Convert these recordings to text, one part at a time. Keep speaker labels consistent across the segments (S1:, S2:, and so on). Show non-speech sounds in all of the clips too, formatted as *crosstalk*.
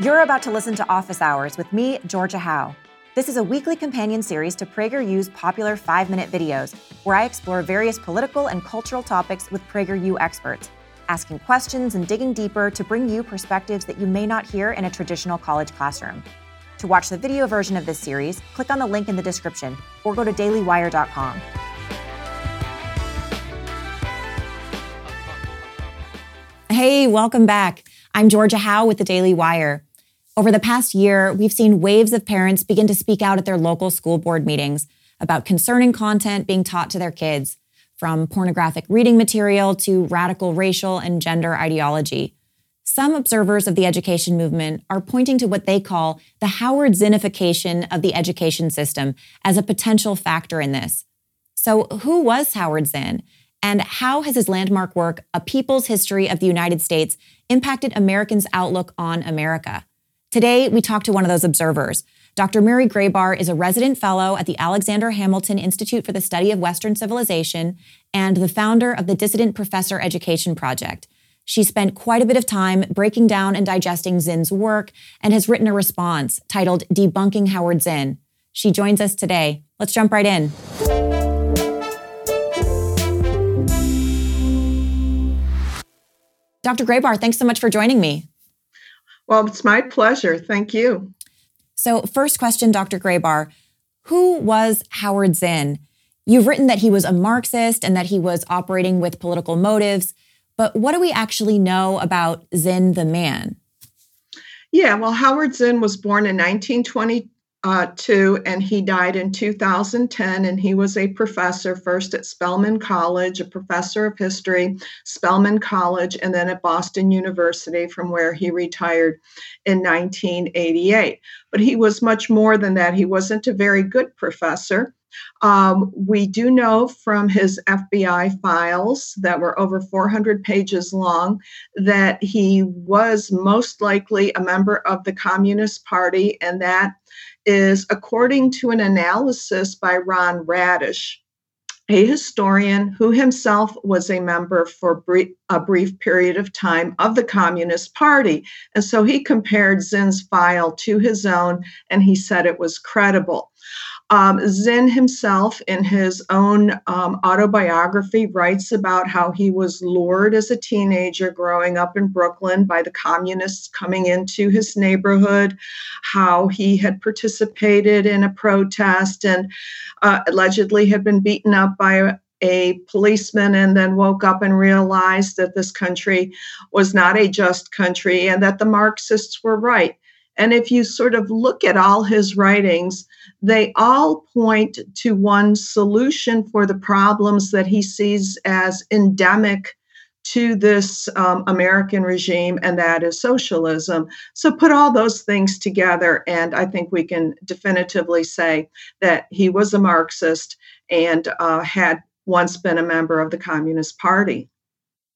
S1: You're about to listen to Office Hours with me, Georgia Howe. This is a weekly companion series to PragerU's popular five minute videos, where I explore various political and cultural topics with PragerU experts, asking questions and digging deeper to bring you perspectives that you may not hear in a traditional college classroom. To watch the video version of this series, click on the link in the description or go to dailywire.com. Hey, welcome back. I'm Georgia Howe with the Daily Wire. Over the past year, we've seen waves of parents begin to speak out at their local school board meetings about concerning content being taught to their kids, from pornographic reading material to radical racial and gender ideology. Some observers of the education movement are pointing to what they call the Howard Zinnification of the education system as a potential factor in this. So, who was Howard Zinn? And how has his landmark work, A People's History of the United States, impacted Americans' outlook on America? Today, we talk to one of those observers. Dr. Mary Grabar is a resident fellow at the Alexander Hamilton Institute for the Study of Western Civilization and the founder of the Dissident Professor Education Project. She spent quite a bit of time breaking down and digesting Zinn's work and has written a response titled Debunking Howard Zinn. She joins us today. Let's jump right in. Dr. Grabar, thanks so much for joining me.
S2: Well, it's my pleasure. Thank you.
S1: So, first question, Dr. Grabar Who was Howard Zinn? You've written that he was a Marxist and that he was operating with political motives, but what do we actually know about Zinn the man?
S2: Yeah, well, Howard Zinn was born in 1920, uh, two, and he died in 2010. And he was a professor first at Spelman College, a professor of history, Spelman College, and then at Boston University, from where he retired in 1988. But he was much more than that. He wasn't a very good professor. Um, we do know from his FBI files that were over 400 pages long that he was most likely a member of the Communist Party and that is according to an analysis by Ron Radosh, a historian who himself was a member for a brief period of time of the Communist Party. And so he compared Zinn's file to his own and he said it was credible. Um, Zinn himself, in his own um, autobiography, writes about how he was lured as a teenager growing up in Brooklyn by the communists coming into his neighborhood, how he had participated in a protest and uh, allegedly had been beaten up by a policeman and then woke up and realized that this country was not a just country and that the Marxists were right. And if you sort of look at all his writings, they all point to one solution for the problems that he sees as endemic to this um, American regime, and that is socialism. So put all those things together, and I think we can definitively say that he was a Marxist and uh, had once been a member of the Communist Party.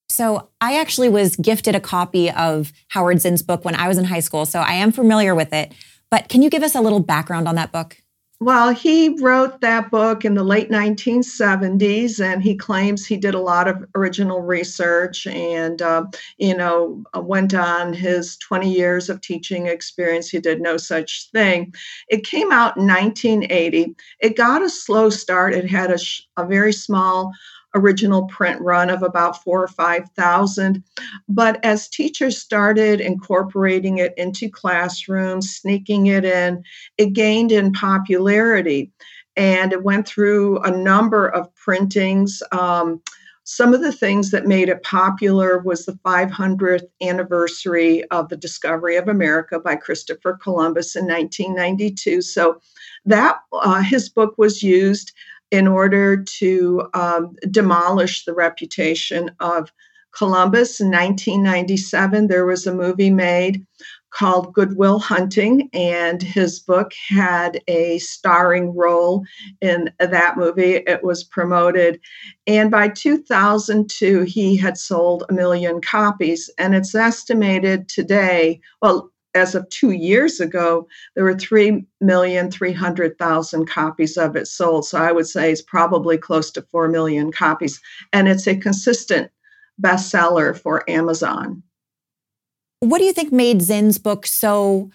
S1: So I actually was gifted a copy of Howard Zinn's book when I was in high school, so I am familiar with it. But can you give us a little background on that book?
S2: Well, he wrote that book in the late 1970s, and he claims he did a lot of original research and, uh, you know, uh, went on his 20 years of teaching experience. He did no such thing. It came out in 1980. It got a slow start. It had a, sh- a very small original print run of about four or 5,000. But as teachers started incorporating it into classrooms, sneaking it in, it gained in popularity. And it went through a number of printings. Um, some of the things that made it popular was the 500th anniversary of the discovery of America by Christopher Columbus in 1992. So that uh, his book was used in order to um, demolish the reputation of Columbus. In 1997, there was a movie made called Good Will Hunting, and his book had a starring role in that movie. It was promoted. And by 2002, he had sold a million copies. And it's estimated today, well, as of two years ago, there were 3,300,000 copies of it sold. So I would say it's probably close to 4 million copies. And it's a consistent bestseller for Amazon.
S1: What do you think made Zinn's book so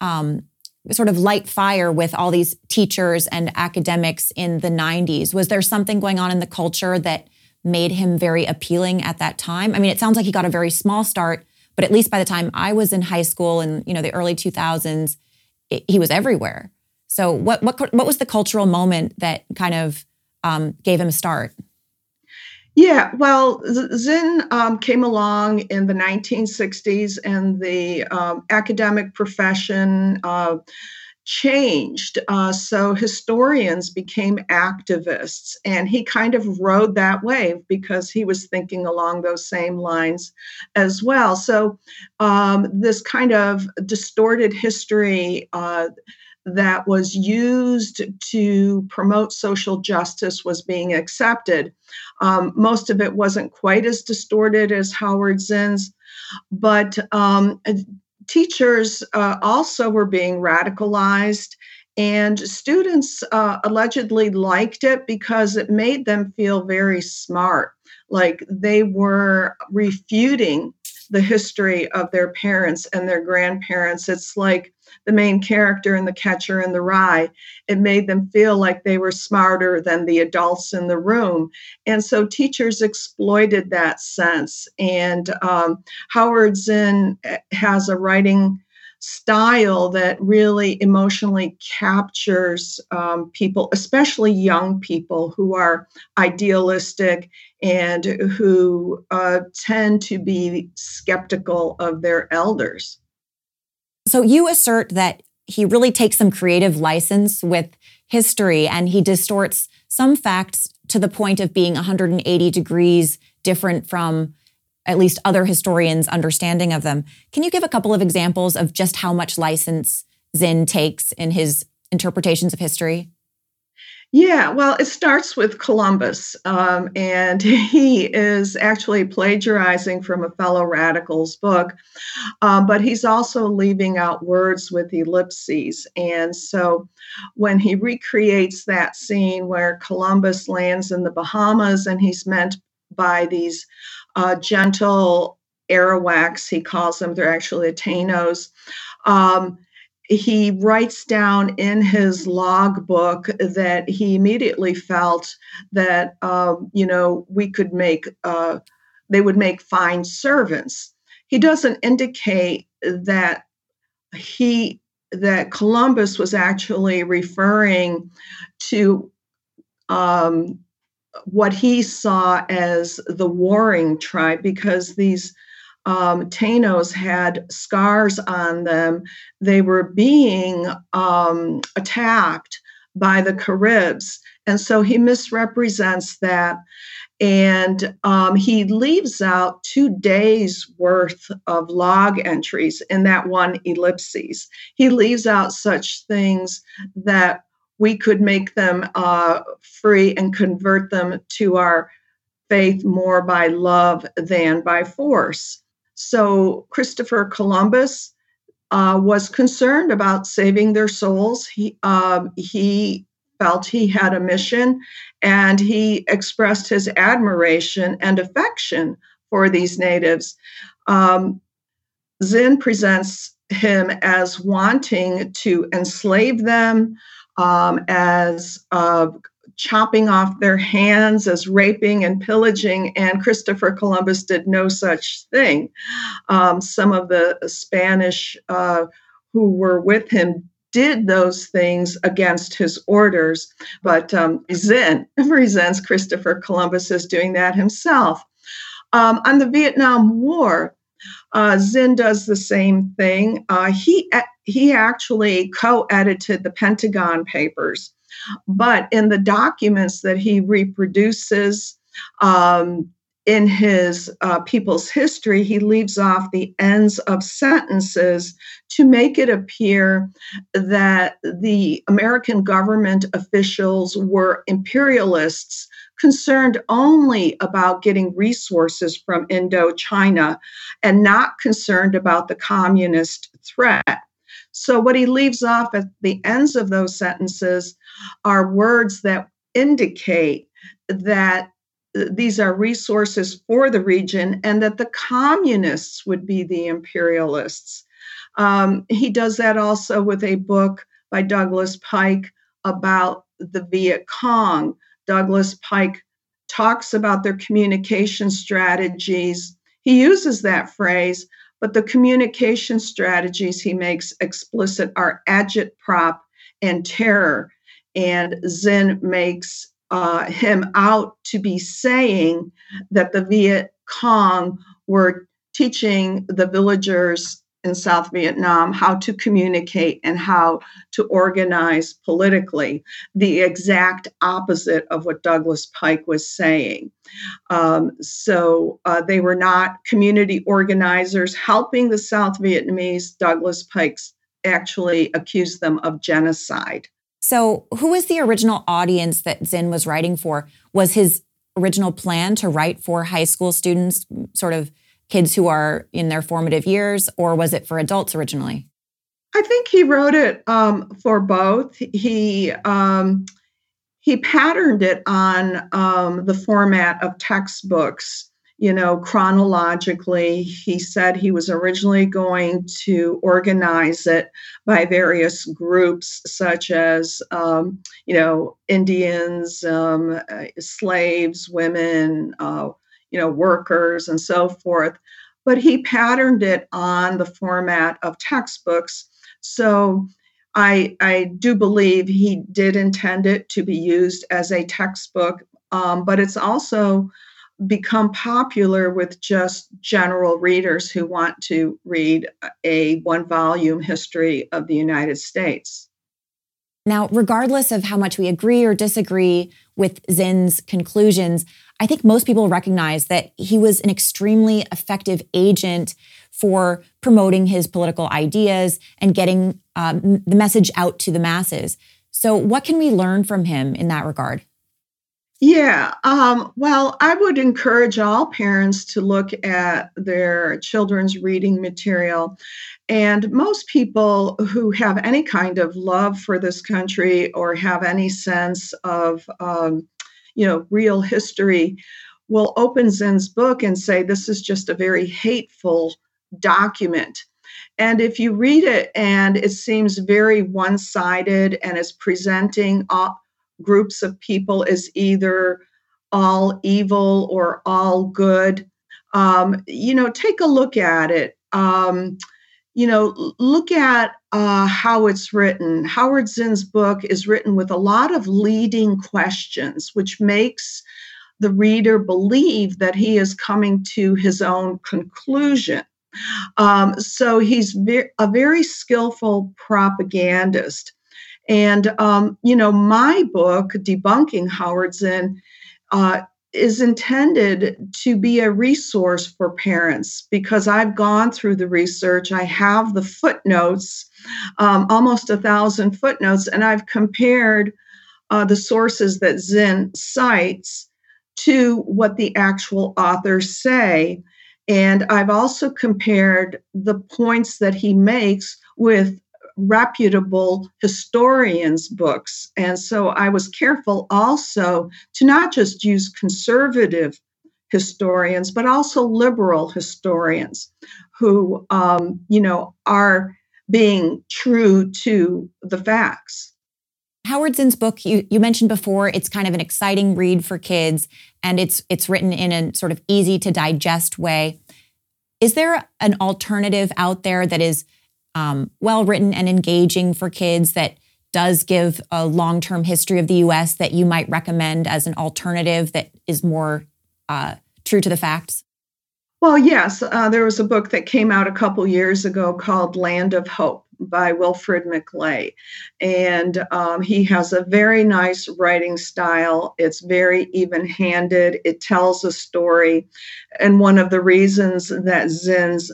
S1: um, sort of light fire with all these teachers and academics in the 90s? Was there something going on in the culture that made him very appealing at that time? I mean, it sounds like he got a very small start, but at least by the time I was in high school in you know the early 2000s, it, he was everywhere. So what what what was the cultural moment that kind of um, gave him a start?
S2: Yeah, well, Zinn um, came along in the 1960s, and the um, academic profession uh, changed. Uh, so historians became activists, and he kind of rode that wave because he was thinking along those same lines as well. So, um, this kind of distorted history. Uh, that was used to promote social justice was being accepted. Um, most of it wasn't quite as distorted as Howard Zinn's, but um, teachers uh, also were being radicalized. And students uh, allegedly liked it because it made them feel very smart, like they were refuting the history of their parents and their grandparents. It's like the main character in The Catcher in the Rye. It made them feel like they were smarter than the adults in the room. And so teachers exploited that sense. And um, Howard Zinn eh, has a writing style that really emotionally captures um, people, especially young people who are idealistic and who uh, tend to be skeptical of their elders.
S1: So you assert that he really takes some creative license with history and he distorts some facts to the point of being 180 degrees different from at least other historians' understanding of them. Can you give a couple of examples of just how much license Zinn takes in his interpretations of history?
S2: Yeah, well, it starts with Columbus, um, and *laughs* he is actually plagiarizing from a fellow radical's book, um, but he's also leaving out words with ellipses. And so when he recreates that scene where Columbus lands in the Bahamas and he's meant by these uh, gentle arawaks, he calls them, they're actually Tainos. Um, he writes down in his logbook that he immediately felt that um, you know we could make uh, they would make fine servants. He doesn't indicate that he that Columbus was actually referring to um, what he saw as the warring tribe because these um, Tainos had scars on them. They were being um, attacked by the Caribs. And so he misrepresents that. And um, he leaves out two days worth of log entries in that one ellipses. He leaves out such things that we could make them uh, free and convert them to our faith more by love than by force. So Christopher Columbus uh, was concerned about saving their souls. He uh, he felt he had a mission, and he expressed his admiration and affection for these natives. Um, Zinn presents him as wanting to enslave them, um, as uh, chopping off their hands, as raping and pillaging, and Christopher Columbus did no such thing. Um, some of the Spanish uh, who were with him did those things against his orders, but um, Zinn *laughs* resents Christopher Columbus as doing that himself. Um, on the Vietnam War, uh, Zinn does the same thing. Uh, he he actually co-edited the Pentagon Papers, but in the documents that he reproduces um, in his uh, people's history, he leaves off the ends of sentences to make it appear that the American government officials were imperialists concerned only about getting resources from Indochina and not concerned about the communist threat. So, what he leaves off at the ends of those sentences are words that indicate that these are resources for the region and that the communists would be the imperialists. Um, he does that also with a book by Douglas Pike about the Viet Cong. Douglas Pike talks about their communication strategies. He uses that phrase, but the communication strategies he makes explicit are agitprop and terror. And Zinn makes uh, him out to be saying that the Viet Cong were teaching the villagers in South Vietnam how to communicate and how to organize politically, the exact opposite of what Douglas Pike was saying. Um, so uh, they were not community organizers helping the South Vietnamese. Douglas Pike's actually accused them of genocide.
S1: So, who was the original audience that Zinn was writing for? Was his original plan to write for high school students, sort of kids who are in their formative years, or was it for adults originally?
S2: I think he wrote it um, for both. He um, he patterned it on um, the format of textbooks you know, chronologically. He said he was originally going to organize it by various groups, such as, um, you know, Indians, um, uh, slaves, women, uh, you know, workers, and so forth. But he patterned it on the format of textbooks. So I, I do believe he did intend it to be used as a textbook, um, but it's also become popular with just general readers who want to read a one volume history of the United States.
S1: Now, regardless of how much we agree or disagree with Zinn's conclusions, I think most people recognize that he was an extremely effective agent for promoting his political ideas and getting um, the message out to the masses. So, what can we learn from him in that regard?
S2: Yeah, um, well, I would encourage all parents to look at their children's reading material. And most people who have any kind of love for this country or have any sense of, um, you know, real history will open Zinn's book and say, this is just a very hateful document. And if you read it and it seems very one sided and is presenting all, groups of people as either all evil or all good. Um, you know, take a look at it. Um, you know, look at uh, how it's written. Howard Zinn's book is written with a lot of leading questions, which makes the reader believe that he is coming to his own conclusion. Um, so he's ve- a very skillful propagandist. And, um, you know, my book, Debunking Howard Zinn, uh, is intended to be a resource for parents because I've gone through the research. I have the footnotes, um, almost a thousand footnotes, and I've compared uh, the sources that Zinn cites to what the actual authors say. And I've also compared the points that he makes with reputable historians' books. And so I was careful also to not just use conservative historians, but also liberal historians who, um, you know, are being true to the facts.
S1: Howard Zinn's book, you, you mentioned before, it's kind of an exciting read for kids and it's it's written in a sort of easy to digest way. Is there an alternative out there that is um, well written and engaging for kids that does give a long term history of the US that you might recommend as an alternative that is more uh, true to the facts?
S2: Well, yes. Uh, there was a book that came out a couple years ago called Land of Hope by Wilfred McClay. And um, he has a very nice writing style. It's very even handed, it tells a story. And one of the reasons that Zinn's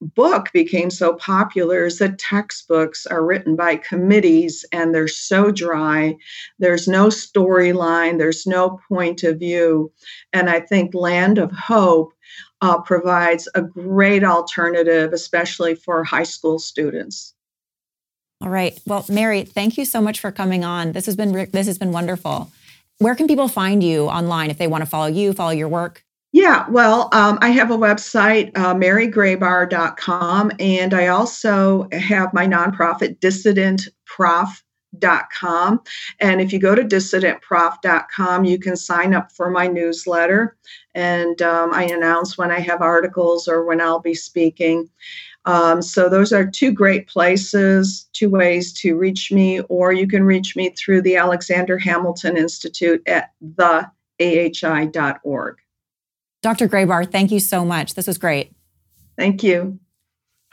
S2: book became so popular is that textbooks are written by committees and they're so dry. There's no storyline, there's no point of view. And I think Land of Hope uh, provides a great alternative, especially for high school students.
S1: All right. Well, Mary, thank you so much for coming on. This has been this has been wonderful. Where can people find you online if they want to follow you, follow your work?
S2: Yeah, well, um, I have a website, uh, marygrabar.com, and I also have my nonprofit, dissidentprof.com. And if you go to dissidentprof.com, you can sign up for my newsletter, and um, I announce when I have articles or when I'll be speaking. Um, so those are two great places, two ways to reach me, or you can reach me through the Alexander Hamilton Institute at theahi.org.
S1: Dr. Grabar, thank you so much. This was great.
S2: Thank you.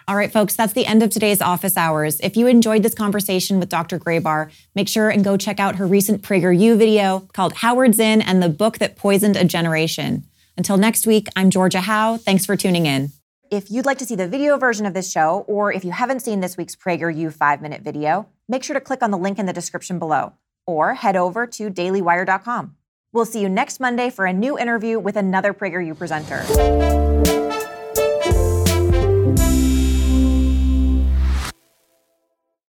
S1: All right, folks, that's the end of today's office hours. If you enjoyed this conversation with Dr. Grabar, make sure and go check out her recent PragerU video called Howard Zinn and the book that poisoned a generation. Until next week, I'm Georgia Howe. Thanks for tuning in. If you'd like to see the video version of this show, or if you haven't seen this week's PragerU five minute video, make sure to click on the link in the description below or head over to dailywire.com. We'll see you next Monday for a new interview with another PragerU presenter.